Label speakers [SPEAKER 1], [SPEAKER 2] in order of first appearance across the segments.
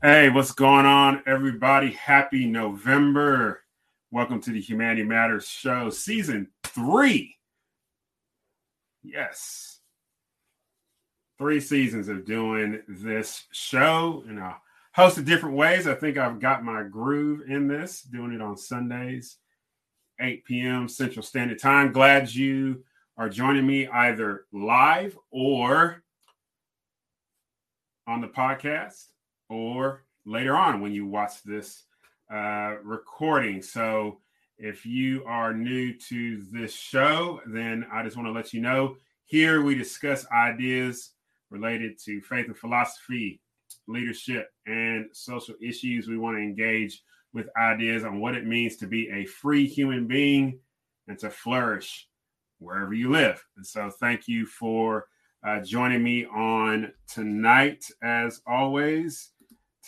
[SPEAKER 1] Hey, what's going on, everybody? Happy November. Welcome to the Humanity Matters Show, season three. Yes. Three seasons of doing this show in a host of different ways. I think I've got my groove in this, doing it on Sundays, 8 p.m. Central Standard Time. Glad you are joining me either live or on the podcast or later on when you watch this uh, recording. So if you are new to this show, then I just want to let you know here we discuss ideas related to faith and philosophy, leadership, and social issues. We want to engage with ideas on what it means to be a free human being and to flourish wherever you live. And so, thank you for uh, joining me on tonight, as always.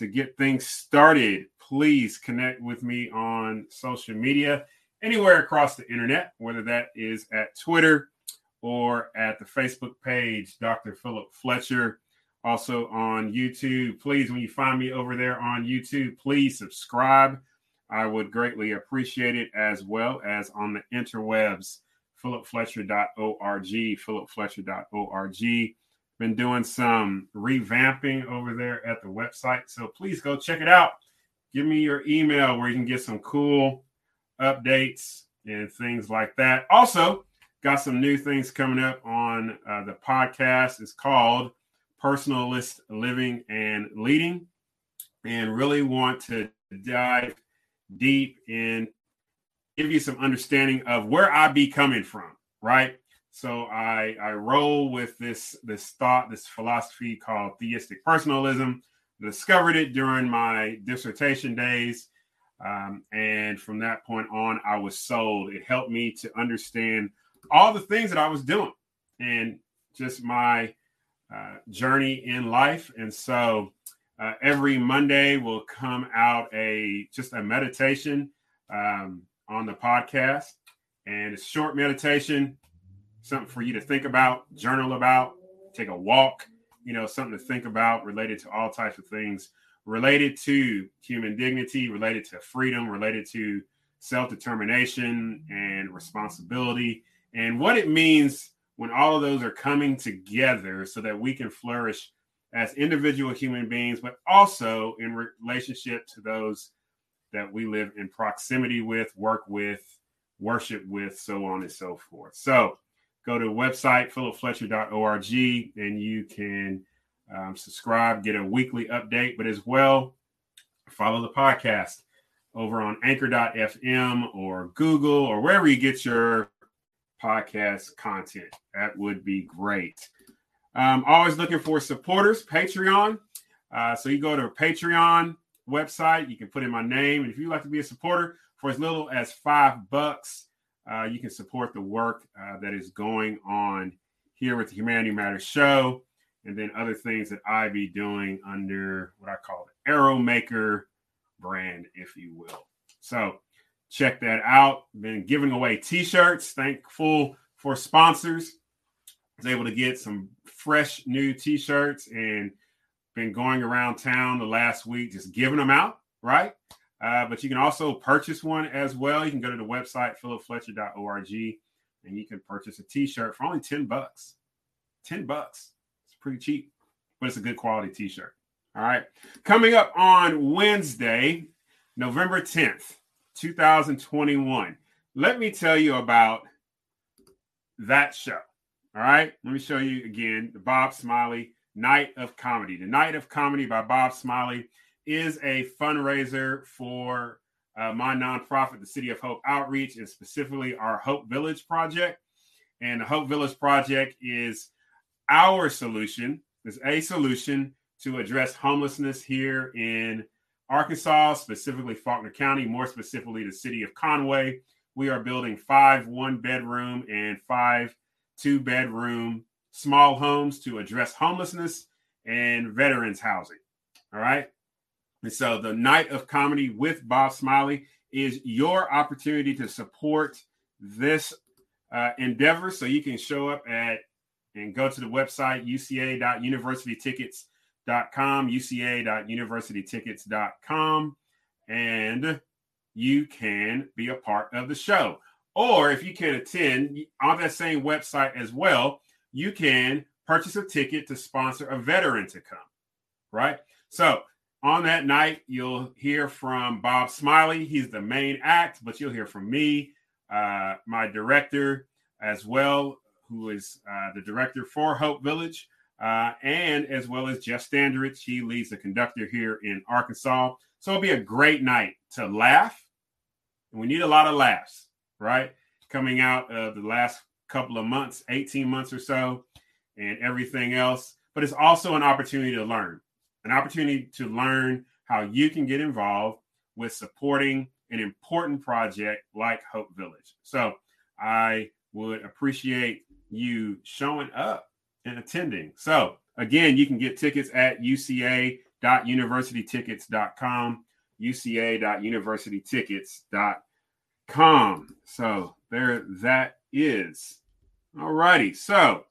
[SPEAKER 1] To get things started, please connect with me on social media anywhere across the internet, whether that is at Twitter or at the Facebook page, Dr. Philip Fletcher. Also on YouTube. Please, when you find me over there on YouTube, please subscribe. I would greatly appreciate it as well as on the interwebs, philipfletcher.org, philipfletcher.org. Been doing some revamping over there at the website. So please go check it out. Give me your email where you can get some cool updates and things like that. Also, got some new things coming up on uh, the podcast. It's called Personalist Living and Leading, and really want to dive deep and give you some understanding of where I be coming from, right? So I I roll with this this thought, this philosophy called theistic personalism. Discovered it during my dissertation days um, and from that point on, I was sold. It helped me to understand all the things that I was doing and just my uh, journey in life. And so uh, every Monday will come out a just a meditation um, on the podcast, and it's short meditation, something for you to think about, journal about, take a walk. You know, something to think about related to all types of things related to human dignity, related to freedom, related to self determination and responsibility, and what it means when all of those are coming together so that we can flourish as individual human beings, but also in relationship to those that we live in proximity with, work with, worship with, so on and so forth. So go to the website, philipfletcher.org, and you can um, subscribe, get a weekly update, but as well, follow the podcast over on anchor.fm or Google or wherever you get your podcast content. That would be great. Um, always looking for supporters, Patreon. Uh, so you go to Patreon website, you can put in my name. And if you'd like to be a supporter for as little as five bucks, uh, you can support the work uh, that is going on here with the Humanity Matters show and then other things that I be doing under what I call the Arrow Maker brand, if you will. So check that out. Been giving away t-shirts. Thankful for sponsors. Was able to get some fresh new t-shirts and been going around town the last week just giving them out, right? Uh, but you can also purchase one as well. You can go to the website philipfletcher.org and you can purchase a t-shirt for only 10 bucks. 10 bucks It's pretty cheap, but it's a good quality t-shirt. All right. Coming up on Wednesday, November 10th, 2021. Let me tell you about that show. All right. Let me show you again the Bob Smiley Night of Comedy. The Night of Comedy by Bob Smiley is a fundraiser for uh, my nonprofit, the City of Hope Outreach, and specifically our Hope Village Project. And the Hope Village Project is our solution is a solution to address homelessness here in Arkansas, specifically Faulkner County, more specifically the city of Conway. We are building five one bedroom and five two bedroom small homes to address homelessness and veterans housing. All right. And so the night of comedy with Bob Smiley is your opportunity to support this uh, endeavor. So you can show up at and go to the website uca.universitytickets.com uca.universitytickets.com, and you can be a part of the show. Or if you can attend on that same website as well, you can purchase a ticket to sponsor a veteran to come, right? So on that night, you'll hear from Bob Smiley. He's the main act, but you'll hear from me, uh, my director as well, who is uh, the director for Hope Village, uh, and as well as Jeff Standridge. He leads the conductor here in Arkansas. So it'll be a great night to laugh. And we need a lot of laughs, right? Coming out of the last couple of months, 18 months or so, and everything else. But it's also an opportunity to learn, an opportunity to learn how you can get involved with supporting an important project like Hope Village. So I would appreciate you showing up and attending. So again, you can get tickets at uca.universitytickets.com, uca.universitytickets.com. So there that is. All righty. So,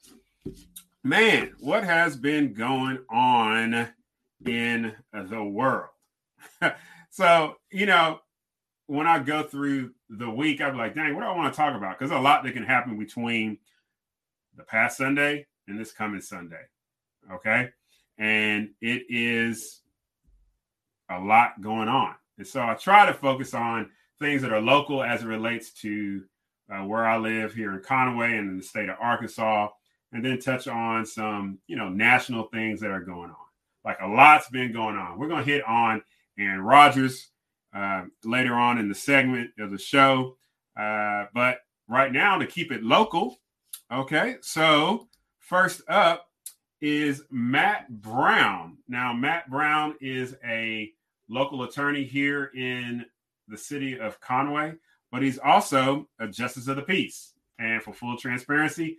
[SPEAKER 1] man, what has been going on in the world? so, you know, when I go through the week, I'm like, dang, what do I want to talk about? Because a lot that can happen between the past Sunday and this coming Sunday. Okay. And it is a lot going on. And so I try to focus on things that are local as it relates to uh, where I live here in Conway and in the state of Arkansas, and then touch on some, you know, national things that are going on. Like a lot's been going on. We're going to hit on Aaron Rodgers uh, later on in the segment of the show. Uh, but right now, to keep it local, okay, so first up is Matt Brown. Now, Matt Brown is a local attorney here in the city of Conway but he's also a justice of the peace. And for full transparency,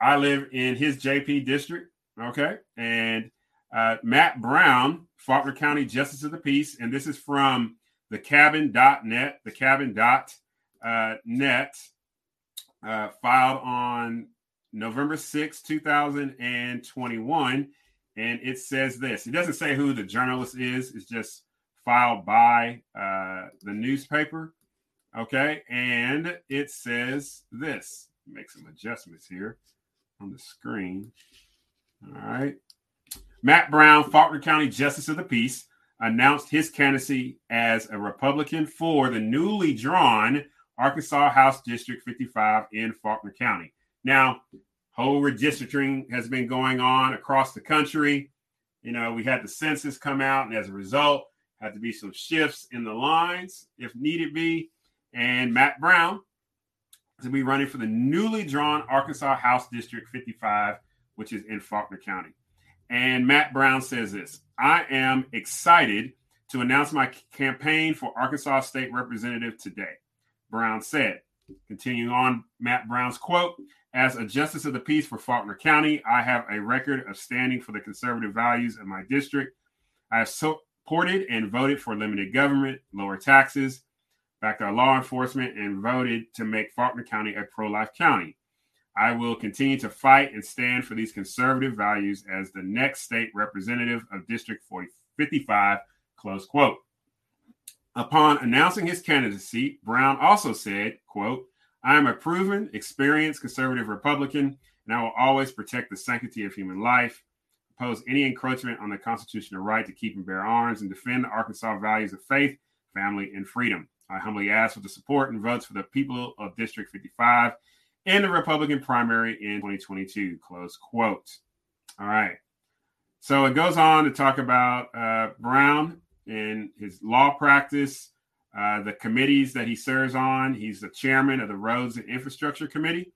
[SPEAKER 1] I live in his JP district. Okay. And uh, Matt Brown, Faulkner County Justice of the Peace. And this is from the cabin.net, the cabin.net, uh, filed on November 6, 2021. And it says this it doesn't say who the journalist is, it's just filed by uh, the newspaper. Okay, and it says this. Make some adjustments here on the screen. All right. Matt Brown, Faulkner County Justice of the Peace, announced his candidacy as a Republican for the newly drawn Arkansas House District 55 in Faulkner County. Now, whole redistricting has been going on across the country. You know, we had the census come out, and as a result, had to be some shifts in the lines if needed be and Matt Brown to be running for the newly drawn Arkansas House District 55, which is in Faulkner County. And Matt Brown says this I am excited to announce my campaign for Arkansas State Representative today. Brown said, continuing on Matt Brown's quote, as a justice of the peace for Faulkner County, I have a record of standing for the conservative values of my district. I have supported and voted for limited government, lower taxes, backed our law enforcement, and voted to make Faulkner County a pro life county. I will continue to fight and stand for these conservative values as the next state representative of District 40, 55. Close quote. Upon announcing his candidacy, Brown also said, quote, I am a proven, experienced conservative Republican, and I will always protect the sanctity of human life, oppose any encroachment on the constitutional right to keep and bear arms, and defend the Arkansas values of faith, family, and freedom. I humbly ask for the support and votes for the people of District 55 in the Republican primary in 2022. Close quote. All right. So it goes on to talk about uh, Brown and his law practice, uh, the committees that he serves on. He's the chairman of the Roads and Infrastructure Committee.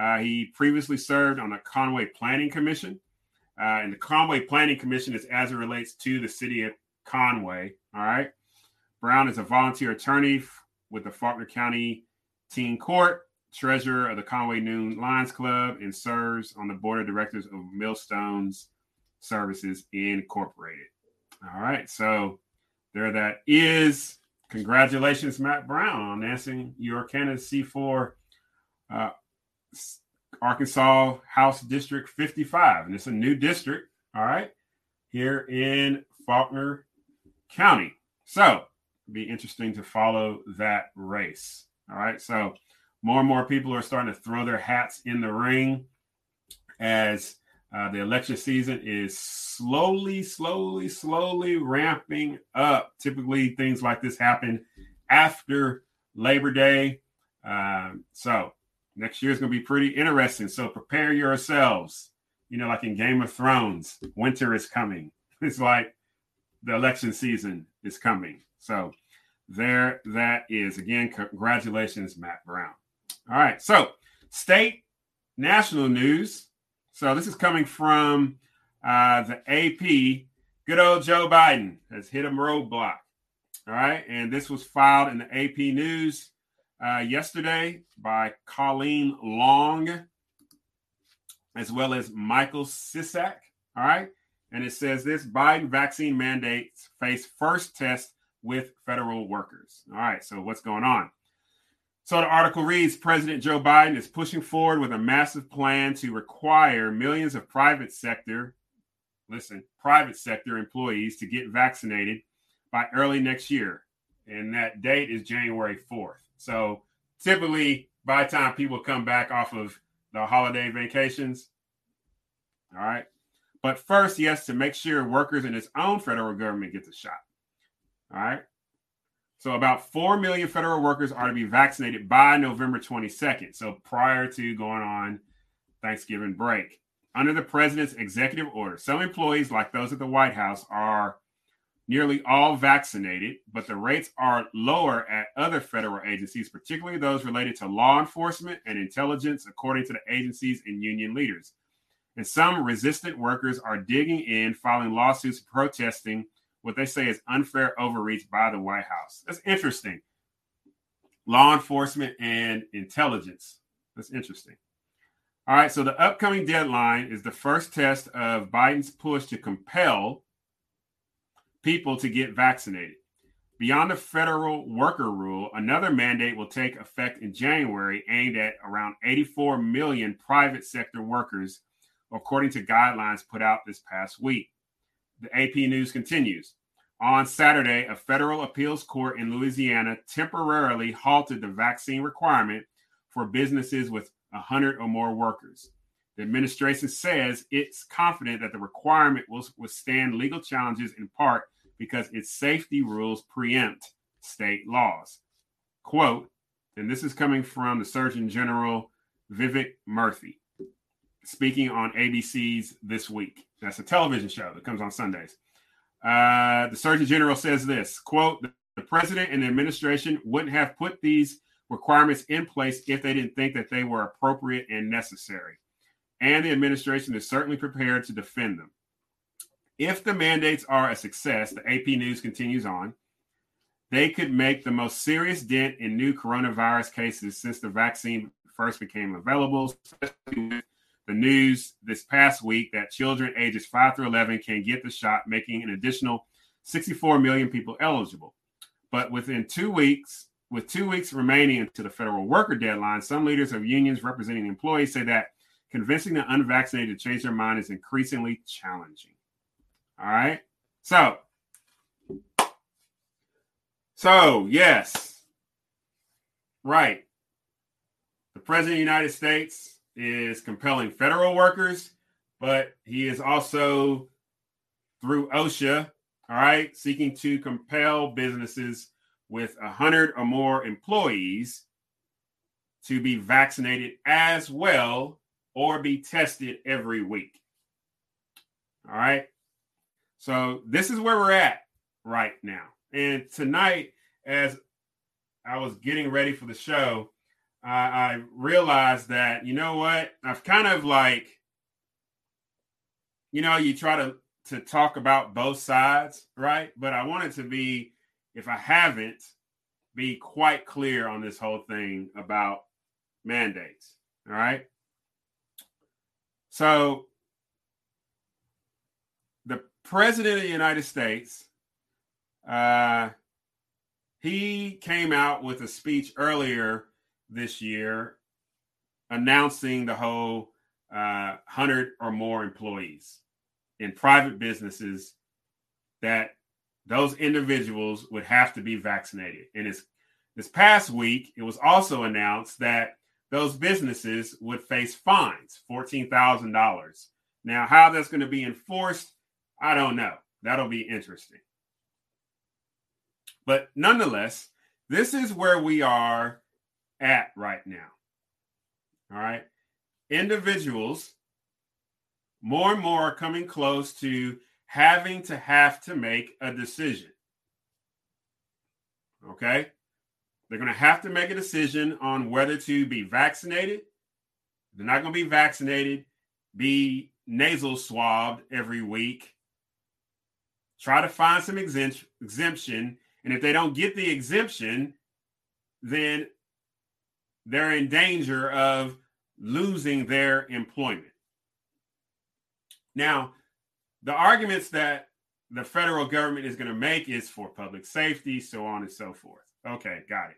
[SPEAKER 1] Uh, he previously served on the Conway Planning Commission. Uh, and the Conway Planning Commission is as it relates to the city of Conway. All right. Brown is a volunteer attorney with the Faulkner County Teen Court, treasurer of the Conway Noon Lions Club, and serves on the board of directors of Milestones Services Incorporated. All right, so there that is. Congratulations, Matt Brown, on answering your candidacy for uh, Arkansas House District 55. And it's a new district. All right. here in Faulkner County. So, be interesting to follow that race. All right. So, more and more people are starting to throw their hats in the ring as uh, the election season is slowly, slowly, slowly ramping up. Typically, things like this happen after Labor Day. Um, so, next year is going to be pretty interesting. So, prepare yourselves. You know, like in Game of Thrones, winter is coming. It's like the election season is coming. So, there that is. Again, congratulations, Matt Brown. All right. So, state national news. So, this is coming from uh, the AP. Good old Joe Biden has hit a roadblock. All right. And this was filed in the AP News uh, yesterday by Colleen Long, as well as Michael Sisak. All right. And it says this Biden vaccine mandates face first test with federal workers. All right. So, what's going on? So the article reads President Joe Biden is pushing forward with a massive plan to require millions of private sector, listen, private sector employees to get vaccinated by early next year. And that date is January 4th. So typically, by the time people come back off of the holiday vacations, all right. But first, has to make sure workers in his own federal government get the shot. All right. So about 4 million federal workers are to be vaccinated by November 22nd. So prior to going on Thanksgiving break. Under the president's executive order, some employees, like those at the White House, are nearly all vaccinated, but the rates are lower at other federal agencies, particularly those related to law enforcement and intelligence, according to the agencies and union leaders. And some resistant workers are digging in, filing lawsuits protesting what they say is unfair overreach by the White House. That's interesting. Law enforcement and intelligence. That's interesting. All right, so the upcoming deadline is the first test of Biden's push to compel people to get vaccinated. Beyond the federal worker rule, another mandate will take effect in January aimed at around 84 million private sector workers, according to guidelines put out this past week. The AP News continues. On Saturday, a federal appeals court in Louisiana temporarily halted the vaccine requirement for businesses with 100 or more workers. The administration says it's confident that the requirement will withstand legal challenges in part because its safety rules preempt state laws. Quote, and this is coming from the Surgeon General Vivek Murthy speaking on ABC's This Week. That's a television show that comes on Sundays. Uh, the Surgeon General says this quote, the president and the administration wouldn't have put these requirements in place if they didn't think that they were appropriate and necessary. And the administration is certainly prepared to defend them. If the mandates are a success, the AP News continues on, they could make the most serious dent in new coronavirus cases since the vaccine first became available, especially the news this past week that children ages 5 through 11 can get the shot, making an additional 64 million people eligible. But within two weeks, with two weeks remaining until the federal worker deadline, some leaders of unions representing employees say that convincing the unvaccinated to change their mind is increasingly challenging. All right. So, so yes, right. The president of the United States is compelling federal workers, but he is also through OSHA, all right, seeking to compel businesses with a hundred or more employees to be vaccinated as well or be tested every week. All right. So this is where we're at right now. And tonight, as I was getting ready for the show, I, I realized that you know what I've kind of like, you know, you try to to talk about both sides, right? But I wanted to be, if I haven't, be quite clear on this whole thing about mandates. All right. So the president of the United States, uh, he came out with a speech earlier this year announcing the whole uh, 100 or more employees in private businesses that those individuals would have to be vaccinated. And it's this past week, it was also announced that those businesses would face fines, $14,000. Now, how that's going to be enforced, I don't know. That'll be interesting. But nonetheless, this is where we are at right now. All right. Individuals more and more are coming close to having to have to make a decision. Okay. They're going to have to make a decision on whether to be vaccinated. They're not going to be vaccinated, be nasal swabbed every week. Try to find some exemption. And if they don't get the exemption, then they're in danger of losing their employment. Now, the arguments that the federal government is going to make is for public safety, so on and so forth. Okay, got it.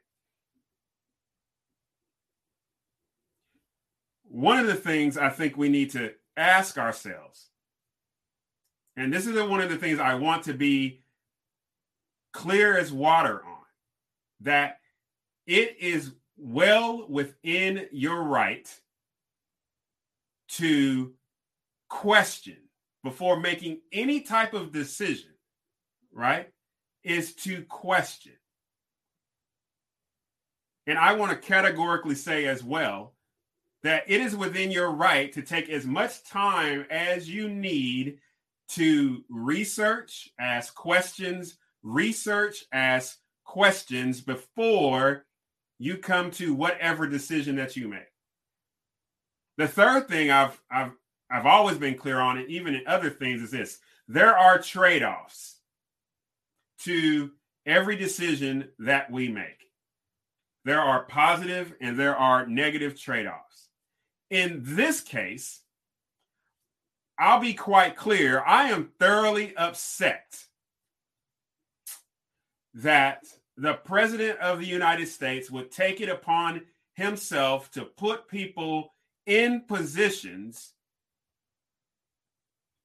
[SPEAKER 1] One of the things I think we need to ask ourselves, and this is one of the things I want to be clear as water on, that it is well within your right to question before making any type of decision, right? Is to question. And I want to categorically say as well that it is within your right to take as much time as you need to research, ask questions, research, ask questions before you come to whatever decision that you make. The third thing I've I've I've always been clear on it, even in other things, is this there are trade offs to every decision that we make. There are positive and there are negative trade offs. In this case, I'll be quite clear. I am thoroughly upset that the president of the United States would take it upon himself to put people in positions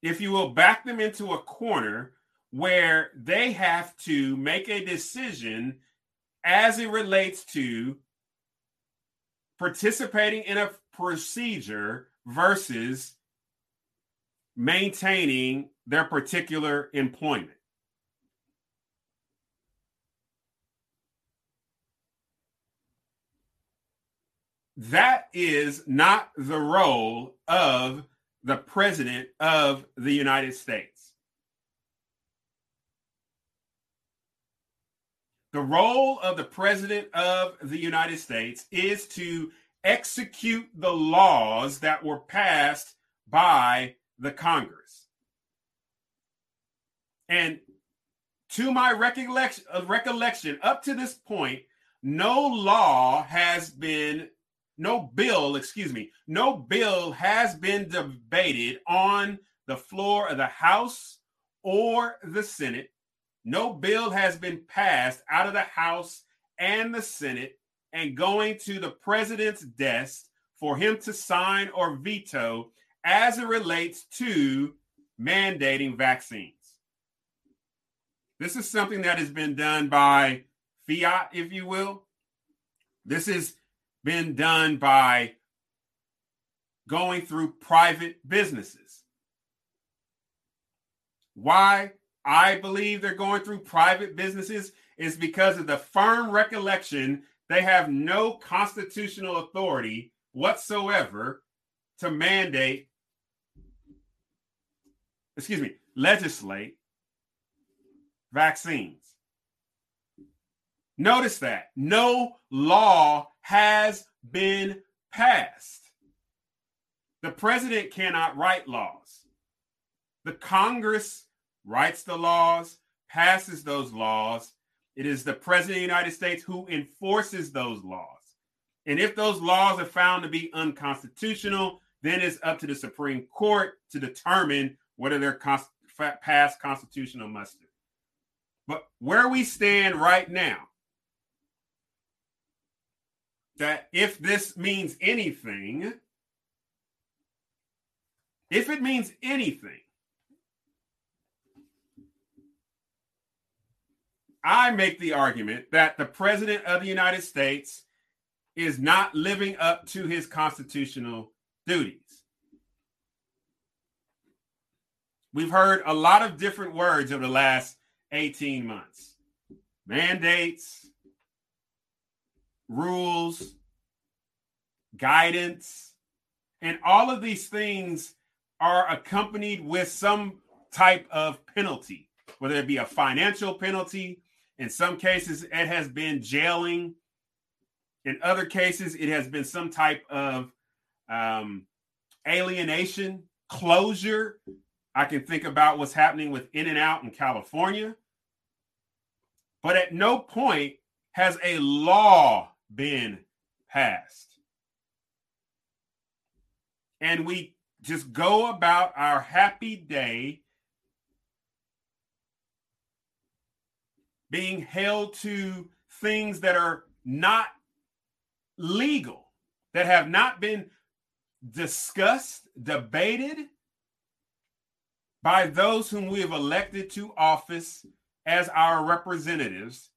[SPEAKER 1] if you will, back them into a corner where they have to make a decision as it relates to participating in a procedure versus maintaining their particular employment. That is not the role of the president of the United States. The role of the president of the United States is to execute the laws that were passed by the Congress. And to my recollection, uh, recollection up to this point, no law has been no bill, excuse me, no bill has been debated on the floor of the House or the Senate. No bill has been passed out of the House and the Senate and going to the president's desk for him to sign or veto as it relates to mandating vaccines. This is something that has been done by fiat, if you will. This is been done by going through private businesses. Why I believe they're going through private businesses is because of the firm recollection they have no constitutional authority whatsoever to mandate, excuse me, legislate vaccines. Notice that no law has been passed. The president cannot write laws. The Congress writes the laws, passes those laws. It is the president of the United States who enforces those laws. And if those laws are found to be unconstitutional, then it's up to the Supreme Court to determine whether they're past constitutional muster. But where we stand right now, that if this means anything, if it means anything, I make the argument that the President of the United States is not living up to his constitutional duties. We've heard a lot of different words over the last 18 months mandates, rules, guidance, and all of these things are accompanied with some type of penalty, whether it be a financial penalty. In some cases, it has been jailing. In other cases, it has been some type of um, alienation, closure. I can think about what's happening with In-N-Out in California. But at no point has a law been passed. And we just go about our happy day being held to things that are not legal, that have not been discussed, debated by those whom we have elected to office as our representatives,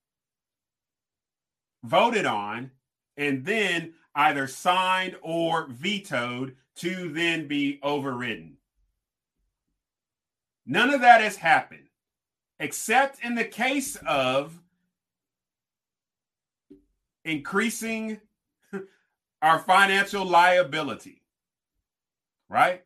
[SPEAKER 1] voted on, and then either signed or vetoed to then be overridden. None of that has happened, except in the case of increasing our financial liability, right?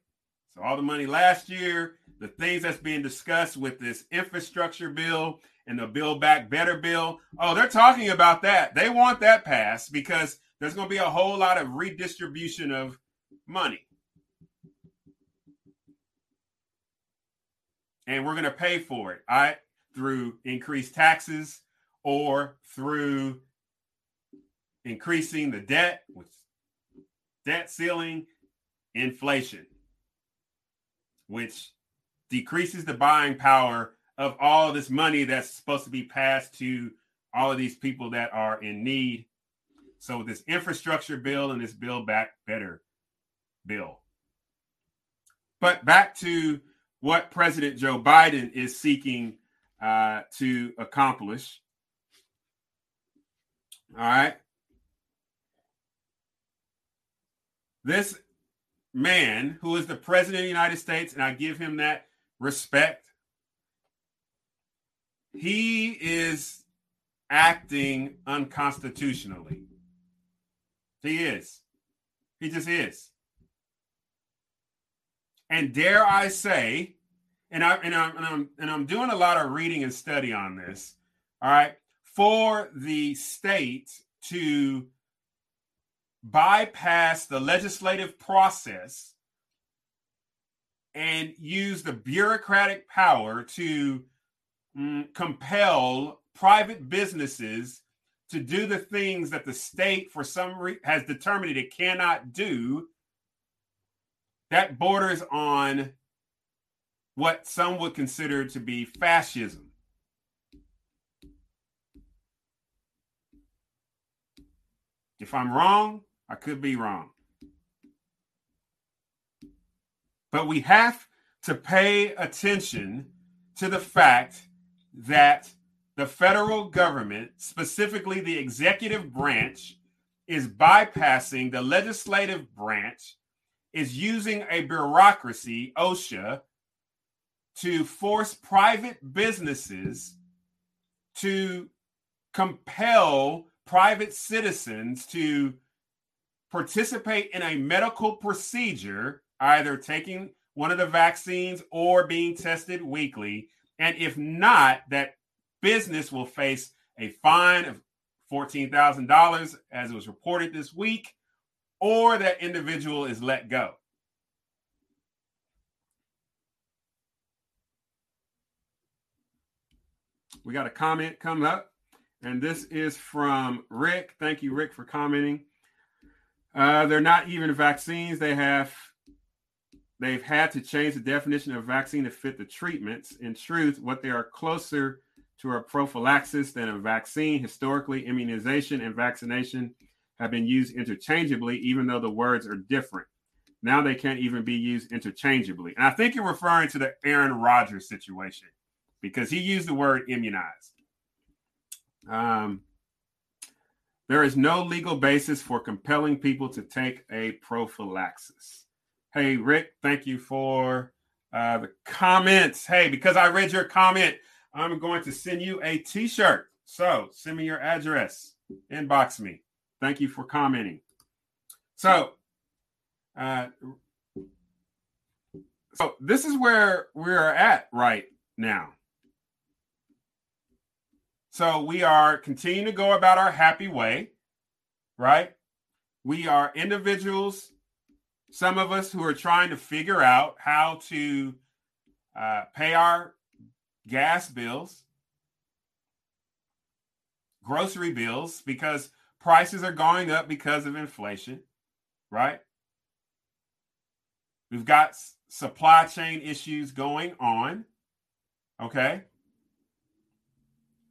[SPEAKER 1] So, all the money last year, the things that's being discussed with this infrastructure bill and the Build Back Better bill. Oh, they're talking about that. They want that passed because there's going to be a whole lot of redistribution of money. And we're going to pay for it, right, through increased taxes or through increasing the debt with debt ceiling, inflation, which decreases the buying power of all this money that's supposed to be passed to all of these people that are in need. So this infrastructure bill and this build back better bill. But back to what President Joe Biden is seeking uh, to accomplish. All right. This man who is the president of the United States, and I give him that respect. He is acting unconstitutionally. He is. He just is. And dare I say, and I and I'm, and I'm and I'm doing a lot of reading and study on this. All right, for the state to bypass the legislative process and use the bureaucratic power to mm, compel private businesses to do the things that the state for some reason has determined it cannot do that borders on what some would consider to be fascism. If i'm wrong i could be wrong. But we have to pay attention to the fact that the federal government, specifically the executive branch, is bypassing the legislative branch, is using a bureaucracy, OSHA, to force private businesses to compel private citizens to participate in a medical procedure either taking one of the vaccines or being tested weekly. And if not, that business will face a fine of $14,000, as it was reported this week, or that individual is let go. We got a comment come up, and this is from Rick. Thank you, Rick, for commenting. Uh, they're not even vaccines. They have they've had to change the definition of vaccine to fit the treatments. In truth, what they are closer to a prophylaxis than a vaccine. Historically, immunization and vaccination have been used interchangeably, even though the words are different. Now they can't even be used interchangeably. And I think you're referring to the Aaron Rodgers situation because he used the word immunized. Um, there is no legal basis for compelling people to take a prophylaxis. Hey, Rick, thank you for uh, the comments. Hey, because I read your comment, I'm going to send you a t shirt. So send me your address, inbox me. Thank you for commenting. So, uh, so this is where we're at right now. So we are continuing to go about our happy way, right? We are individuals, some of us who are trying to figure out how to uh, pay our gas bills, grocery bills, because prices are going up because of inflation, right? We've got supply chain issues going on, okay?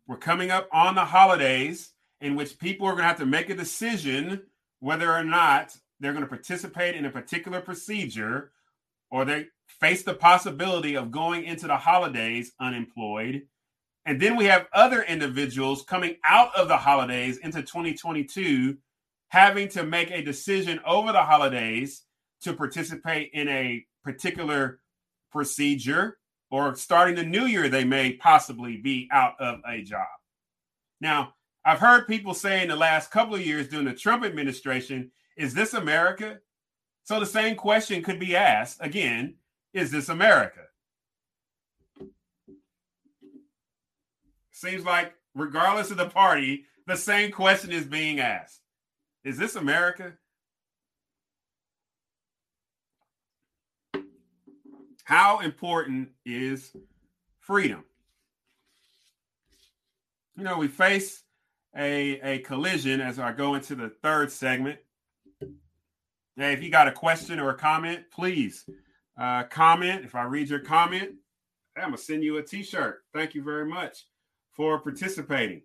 [SPEAKER 1] We're coming up on the holidays in which people are going to have to make a decision whether or not they're going to participate in a particular procedure or they face the possibility of going into the holidays unemployed. And then we have other individuals coming out of the holidays into 2022 having to make a decision over the holidays to participate in a particular procedure or starting the new year, they may possibly be out of a job. Now, I've heard people say in the last couple of years during the Trump administration, is this America? So the same question could be asked again is this America? Seems like, regardless of the party, the same question is being asked Is this America? How important is freedom? You know, we face a, a collision as I go into the third segment. Hey, if you got a question or a comment, please uh, comment. If I read your comment, I'm to send you a t shirt. Thank you very much for participating.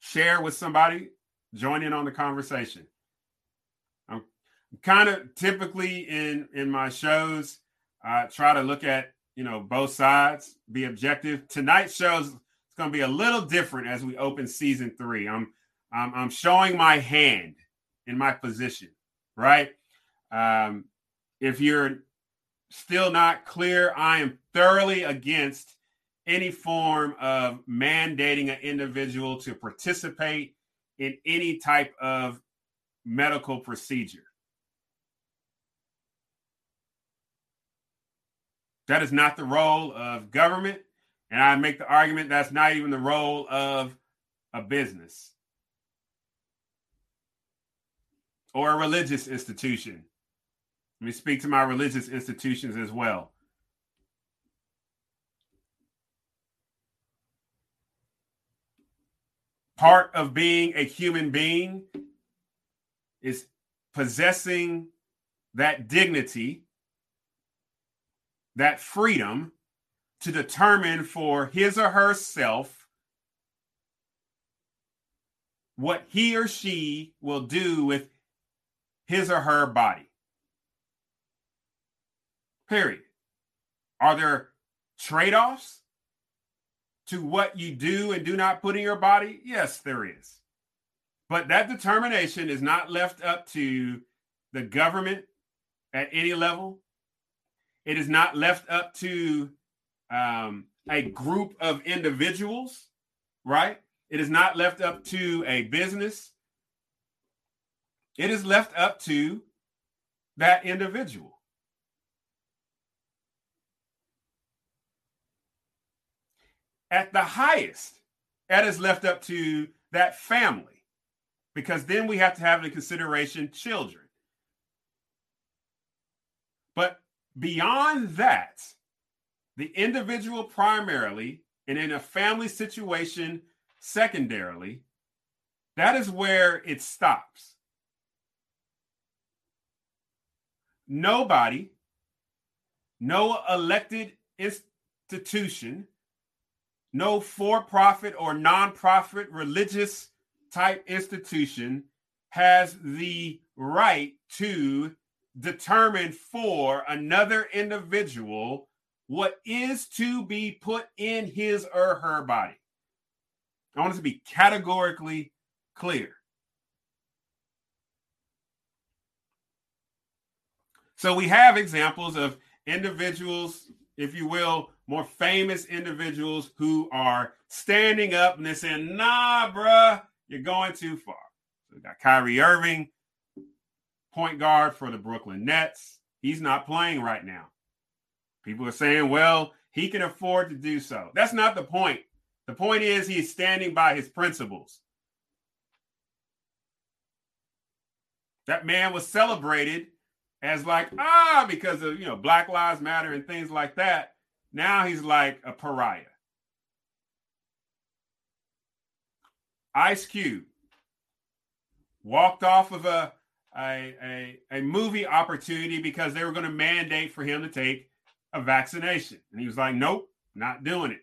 [SPEAKER 1] Share with somebody, join in on the conversation I'm kind of typically in in my shows, I try to look at you know both sides, be objective. Tonight's show is going to be a little different as we open season three. I'm I'm, I'm showing my hand in my position, right? Um, if you're still not clear, I am thoroughly against any form of mandating an individual to participate in any type of medical procedure. That is not the role of government. And I make the argument that's not even the role of a business or a religious institution. Let me speak to my religious institutions as well. Part of being a human being is possessing that dignity that freedom to determine for his or herself what he or she will do with his or her body. Period. Are there trade offs to what you do and do not put in your body? Yes, there is. But that determination is not left up to the government at any level. It is not left up to um, a group of individuals, right? It is not left up to a business. It is left up to that individual. At the highest, that is left up to that family, because then we have to have in consideration children. But Beyond that, the individual primarily, and in a family situation secondarily, that is where it stops. Nobody, no elected institution, no for profit or non-profit religious type institution has the right to determine for another individual what is to be put in his or her body. I want it to be categorically clear. So we have examples of individuals, if you will, more famous individuals who are standing up and they're saying, nah, bruh, you're going too far. So we got Kyrie Irving, point guard for the Brooklyn Nets. He's not playing right now. People are saying, well, he can afford to do so. That's not the point. The point is he's standing by his principles. That man was celebrated as like, ah, because of, you know, Black Lives Matter and things like that. Now he's like a pariah. Ice Cube walked off of a a, a, a movie opportunity because they were going to mandate for him to take a vaccination. And he was like, nope, not doing it.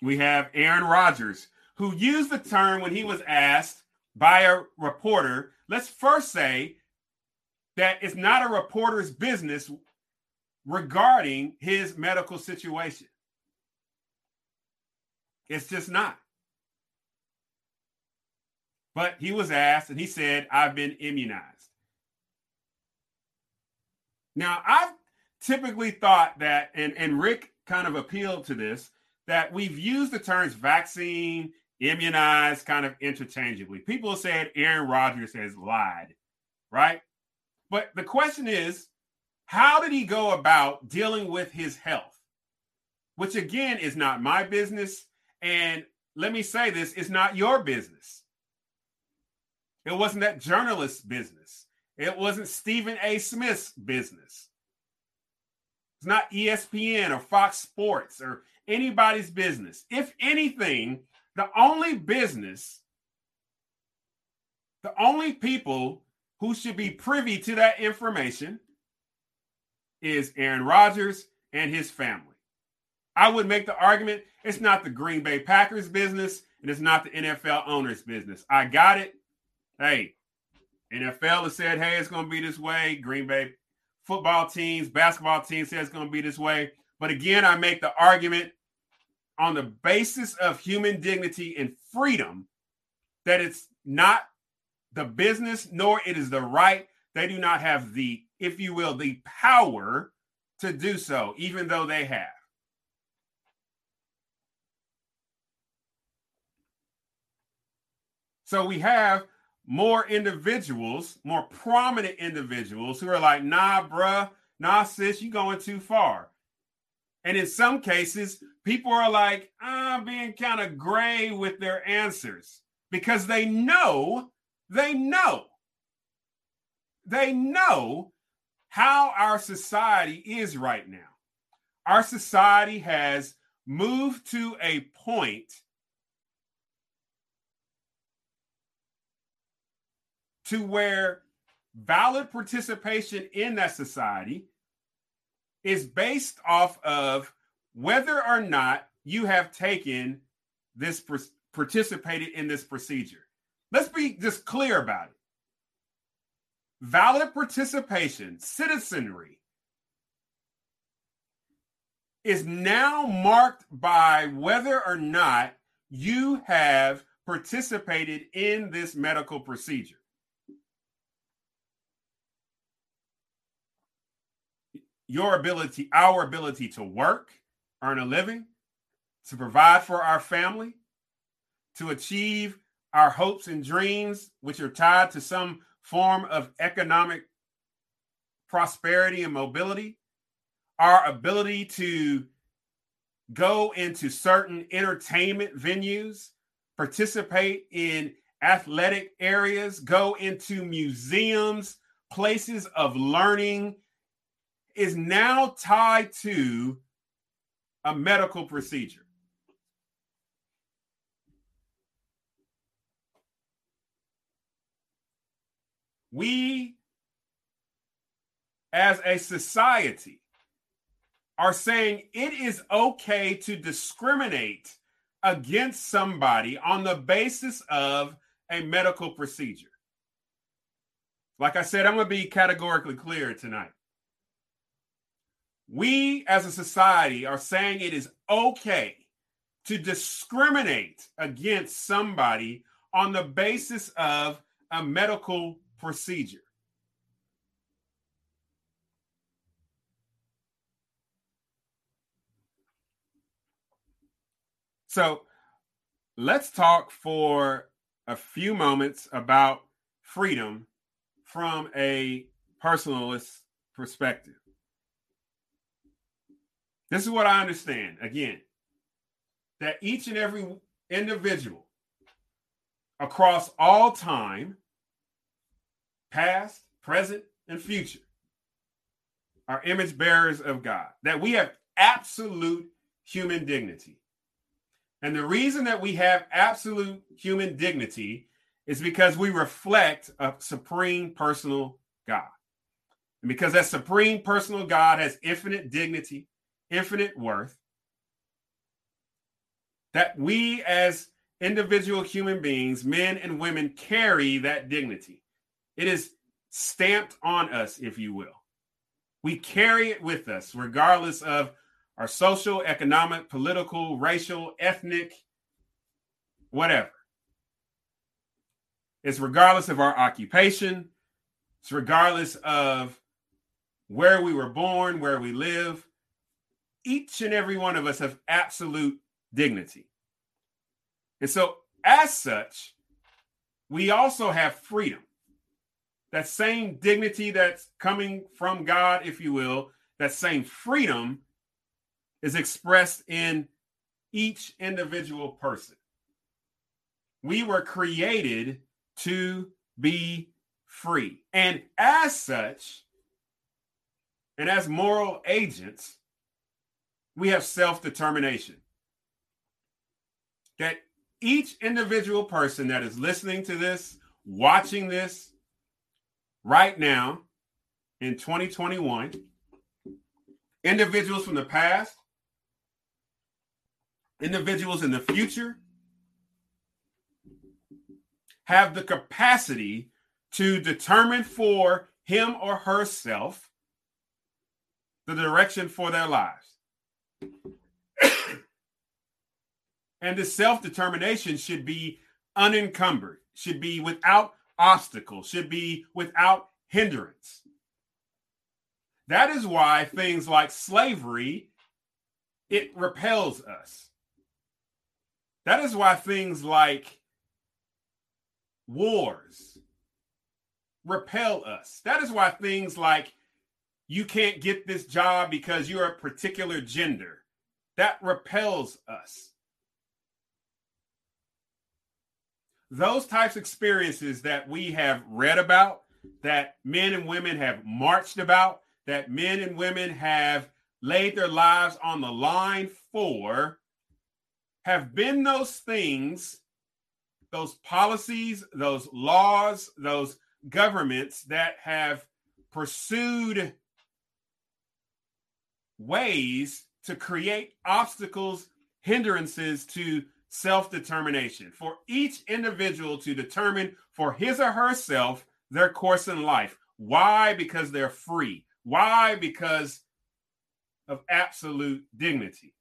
[SPEAKER 1] We have Aaron Rodgers, who used the term when he was asked by a reporter. Let's first say that it's not a reporter's business regarding his medical situation. It's just not. But he was asked and he said, I've been immunized. Now, I've typically thought that, and, and Rick kind of appealed to this, that we've used the terms vaccine, immunized kind of interchangeably. People said Aaron Rodgers has lied, right? But the question is, how did he go about dealing with his health? Which again is not my business. And let me say this it's not your business. It wasn't that journalist's business. It wasn't Stephen A. Smith's business. It's not ESPN or Fox Sports or anybody's business. If anything, the only business, the only people who should be privy to that information is Aaron Rodgers and his family. I would make the argument it's not the Green Bay Packers business and it's not the NFL owners business. I got it. Hey, NFL has said, hey, it's going to be this way. Green Bay football teams, basketball teams say it's going to be this way. But again, I make the argument on the basis of human dignity and freedom that it's not the business nor it is the right. They do not have the, if you will, the power to do so, even though they have. So we have more individuals, more prominent individuals who are like, nah, bruh, nah, sis, you going too far. And in some cases, people are like, I'm ah, being kind of gray with their answers because they know, they know, they know how our society is right now. Our society has moved to a point to where valid participation in that society is based off of whether or not you have taken this participated in this procedure. Let's be just clear about it. Valid participation, citizenry, is now marked by whether or not you have participated in this medical procedure. Your ability, our ability to work, earn a living, to provide for our family, to achieve our hopes and dreams, which are tied to some form of economic prosperity and mobility, our ability to go into certain entertainment venues, participate in athletic areas, go into museums, places of learning is now tied to a medical procedure. We, as a society, are saying it is okay to discriminate against somebody on the basis of a medical procedure. like I said, I'm going to be categorically clear tonight. We as a society are saying it is okay to discriminate against somebody on the basis of a medical procedure. So let's talk for a few moments about freedom from a personalist perspective. This is what I understand. Again, that each and every individual across all time, past, present, and future, are image bearers of God, that we have absolute human dignity. And the reason that we have absolute human dignity is because we reflect a supreme personal God. And because that supreme personal God has infinite dignity, infinite worth, that we as individual human beings, men and women, carry that dignity. It is stamped on us, if you will. We carry it with us, regardless of our social, economic, political, racial, ethnic, whatever. It's regardless of our occupation, it's regardless of where we were born, where we live. Each and every one of us have absolute dignity. And so, as such, we also have freedom. That same dignity that's coming from God, if you will, that same freedom is expressed in each individual person. We were created to be free. And as such, and as moral agents, we have self determination. That each individual person that is listening to this, watching this right now in 2021, individuals from the past, individuals in the future, have the capacity to determine for him or herself the direction for their lives. and the self determination should be unencumbered, should be without obstacle, should be without hindrance. That is why things like slavery it repels us. That is why things like wars repel us. That is why things like you can't get this job because you're a particular gender that repels us. Those types of experiences that we have read about, that men and women have marched about, that men and women have laid their lives on the line for, have been those things those policies, those laws, those governments that have pursued ways to create obstacles, hindrances to self determination, for each individual to determine for his or herself their course in life. Why? Because they're free. Why? Because of absolute dignity.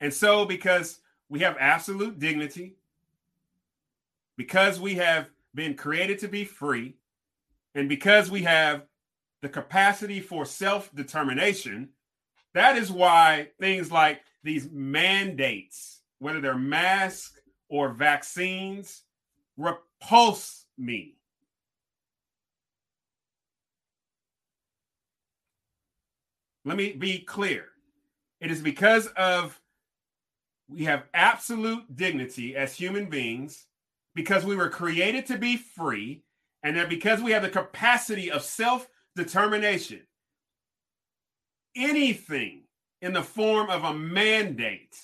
[SPEAKER 1] And so, because we have absolute dignity because we have been created to be free and because we have the capacity for self determination. That is why things like these mandates, whether they're masks or vaccines, repulse me. Let me be clear. It is because of we have absolute dignity as human beings because we were created to be free, and that because we have the capacity of self determination, anything in the form of a mandate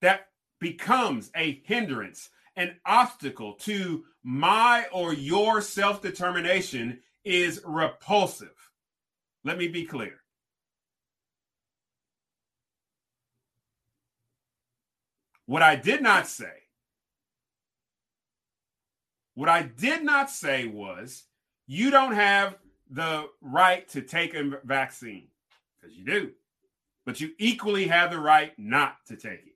[SPEAKER 1] that becomes a hindrance, an obstacle to my or your self determination is repulsive. Let me be clear. What I did not say What I did not say was you don't have the right to take a vaccine because you do, but you equally have the right not to take it.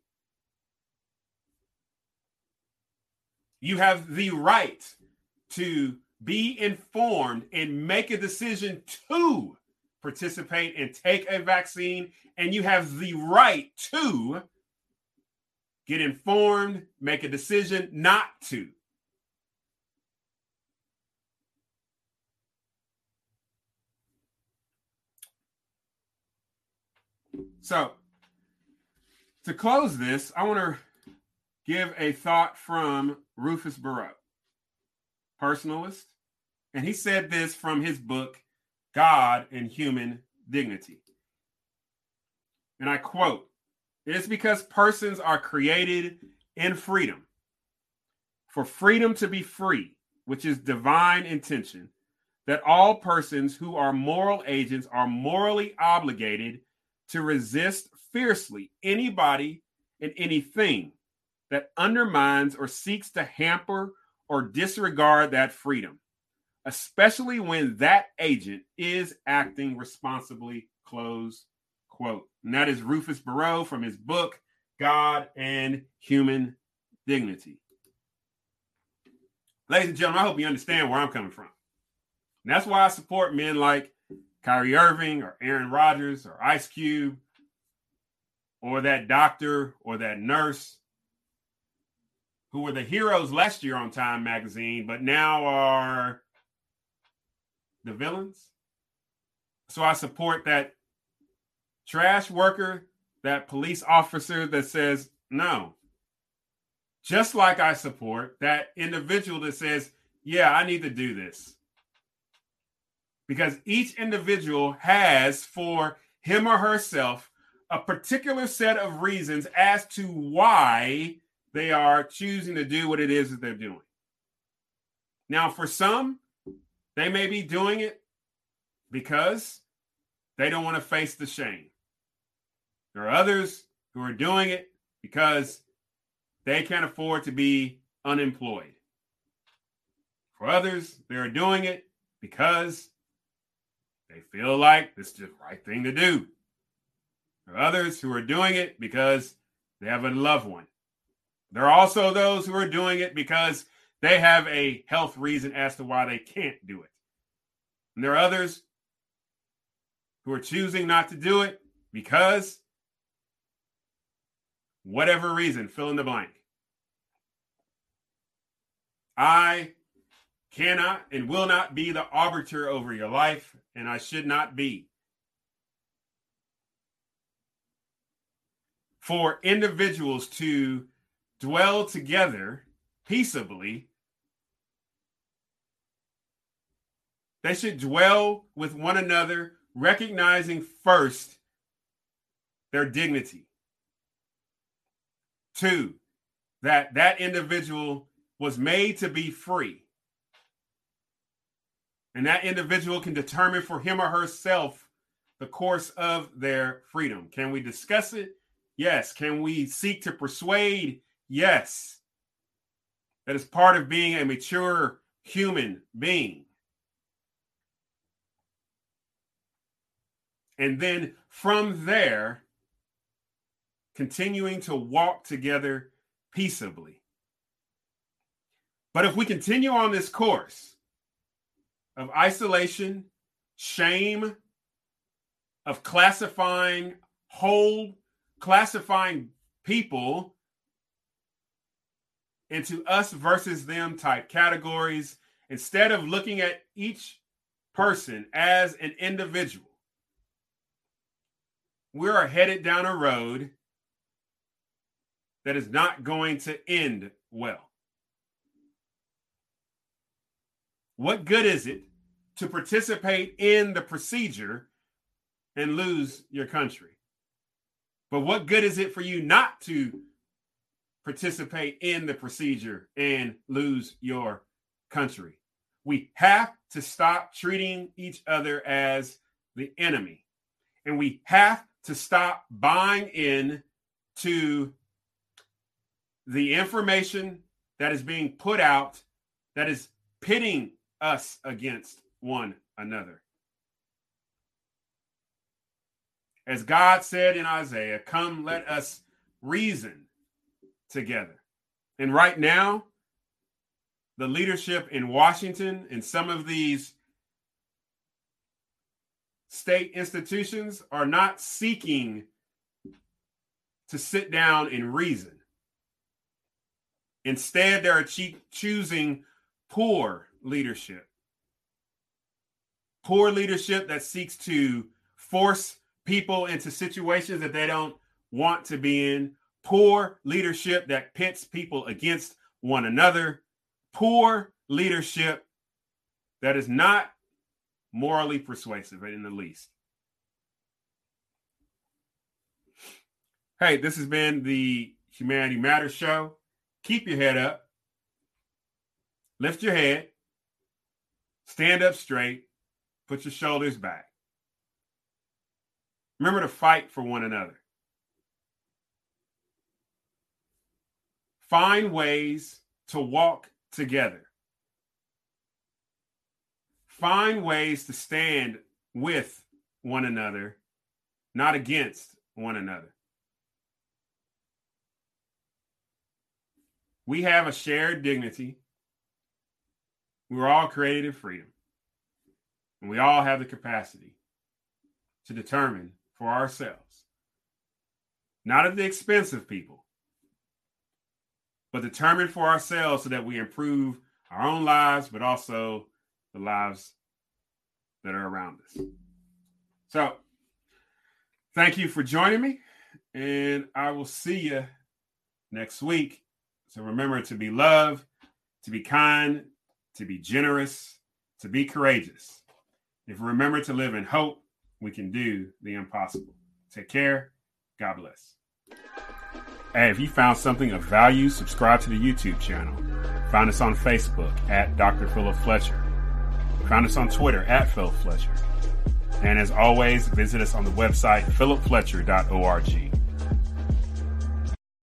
[SPEAKER 1] You have the right to be informed and make a decision to participate and take a vaccine, and you have the right to get informed, make a decision not to. So, to close this, I want to give a thought from Rufus Burrow, personalist. And he said this from his book, God and Human Dignity. And I quote It is because persons are created in freedom. For freedom to be free, which is divine intention, that all persons who are moral agents are morally obligated to resist fiercely anybody and anything that undermines or seeks to hamper or disregard that freedom, especially when that agent is acting responsibly. Close quote. And that is Rufus Burrow from his book, God and Human Dignity. Ladies and gentlemen, I hope you understand where I'm coming from. And that's why I support men like Kyrie Irving or Aaron Rodgers or Ice Cube or that doctor or that nurse who were the heroes last year on Time magazine, but now are the villains. So I support that trash worker, that police officer that says no. Just like I support that individual that says, yeah, I need to do this because each individual has for him or herself a particular set of reasons as to why they are choosing to do what it is that they're doing. Now, for some, they may be doing it because they don't want to face the shame. There are others who are doing it because they can't afford to be unemployed. For others, they are doing it because they feel like this is the right thing to do. There are others who are doing it because they have a loved one. There are also those who are doing it because they have a health reason as to why they can't do it. And there are others who are choosing not to do it because whatever reason, fill in the blank. I cannot and will not be the arbiter over your life, and I should not be. For individuals to dwell together peaceably, they should dwell with one another, recognizing first their dignity. Two, that that individual was made to be free and that individual can determine for him or herself the course of their freedom. Can we discuss it? Yes. Can we seek to persuade? Yes. That is part of being a mature human being. And then from there, continuing to walk together peaceably. But if we continue on this course, of isolation, shame, of classifying whole, classifying people into us versus them type categories instead of looking at each person as an individual. We are headed down a road that is not going to end well. What good is it to participate in the procedure and lose your country. But what good is it for you not to participate in the procedure and lose your country? We have to stop treating each other as the enemy. And we have to stop buying in to the information that is being put out that is pitting us against one another. As God said in Isaiah, come let us reason together. And right now, the leadership in Washington and some of these state institutions are not seeking to sit down and reason. Instead, they're choosing poor leadership. Poor leadership that seeks to force people into situations that they don't want to be in. Poor leadership that pits people against one another. Poor leadership that is not morally persuasive in the least. Hey, this has been the Humanity Matters show. Keep your head up, lift your head, stand up straight, put your shoulders back. Remember to fight for one another. Find ways to walk together. Find ways to stand with one another, not against one another. We have a shared dignity. We're all created in freedom. And we all have the capacity to determine for ourselves, not at the expense of people, but determine for ourselves so that we improve our own lives, but also the lives that are around us. So, thank you for joining me, and I will see you next week. So, remember to be loved, to be kind, to be generous, to be courageous. If we remember to live in hope, we can do the impossible. Take care. God bless. Hey, if you found something of value, subscribe to the YouTube channel. Find us on Facebook at Dr. Philip Fletcher. Find us on Twitter at Phil Fletcher. And as always, visit us on the website philipfletcher.org.